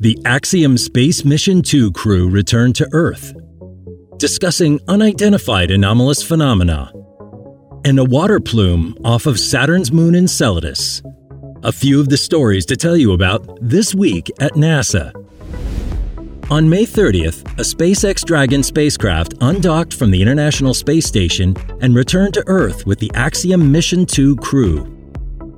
The Axiom Space Mission 2 crew returned to Earth, discussing unidentified anomalous phenomena, and a water plume off of Saturn's moon Enceladus. A few of the stories to tell you about this week at NASA. On May 30th, a SpaceX Dragon spacecraft undocked from the International Space Station and returned to Earth with the Axiom Mission 2 crew.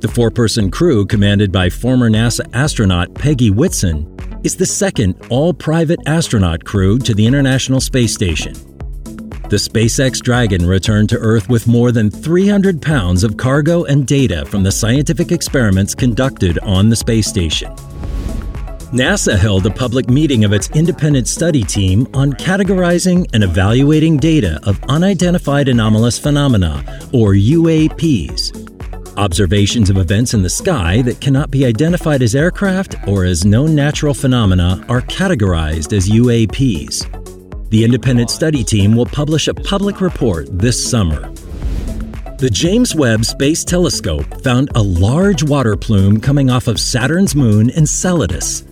The four person crew, commanded by former NASA astronaut Peggy Whitson, is the second all private astronaut crew to the International Space Station. The SpaceX Dragon returned to Earth with more than 300 pounds of cargo and data from the scientific experiments conducted on the space station. NASA held a public meeting of its independent study team on categorizing and evaluating data of unidentified anomalous phenomena, or UAPs, Observations of events in the sky that cannot be identified as aircraft or as known natural phenomena are categorized as UAPs. The independent study team will publish a public report this summer. The James Webb Space Telescope found a large water plume coming off of Saturn's moon Enceladus.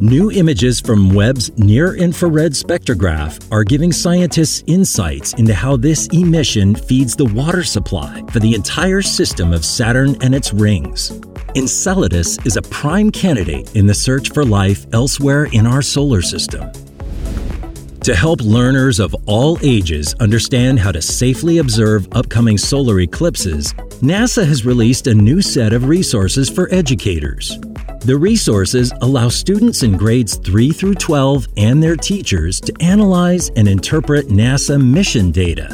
New images from Webb's near infrared spectrograph are giving scientists insights into how this emission feeds the water supply for the entire system of Saturn and its rings. Enceladus is a prime candidate in the search for life elsewhere in our solar system. To help learners of all ages understand how to safely observe upcoming solar eclipses, NASA has released a new set of resources for educators. The resources allow students in grades 3 through 12 and their teachers to analyze and interpret NASA mission data.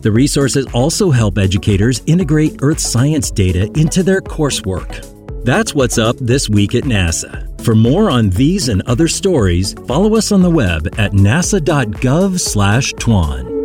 The resources also help educators integrate Earth science data into their coursework. That's what's up this week at NASA. For more on these and other stories, follow us on the web at nasa.gov/twan.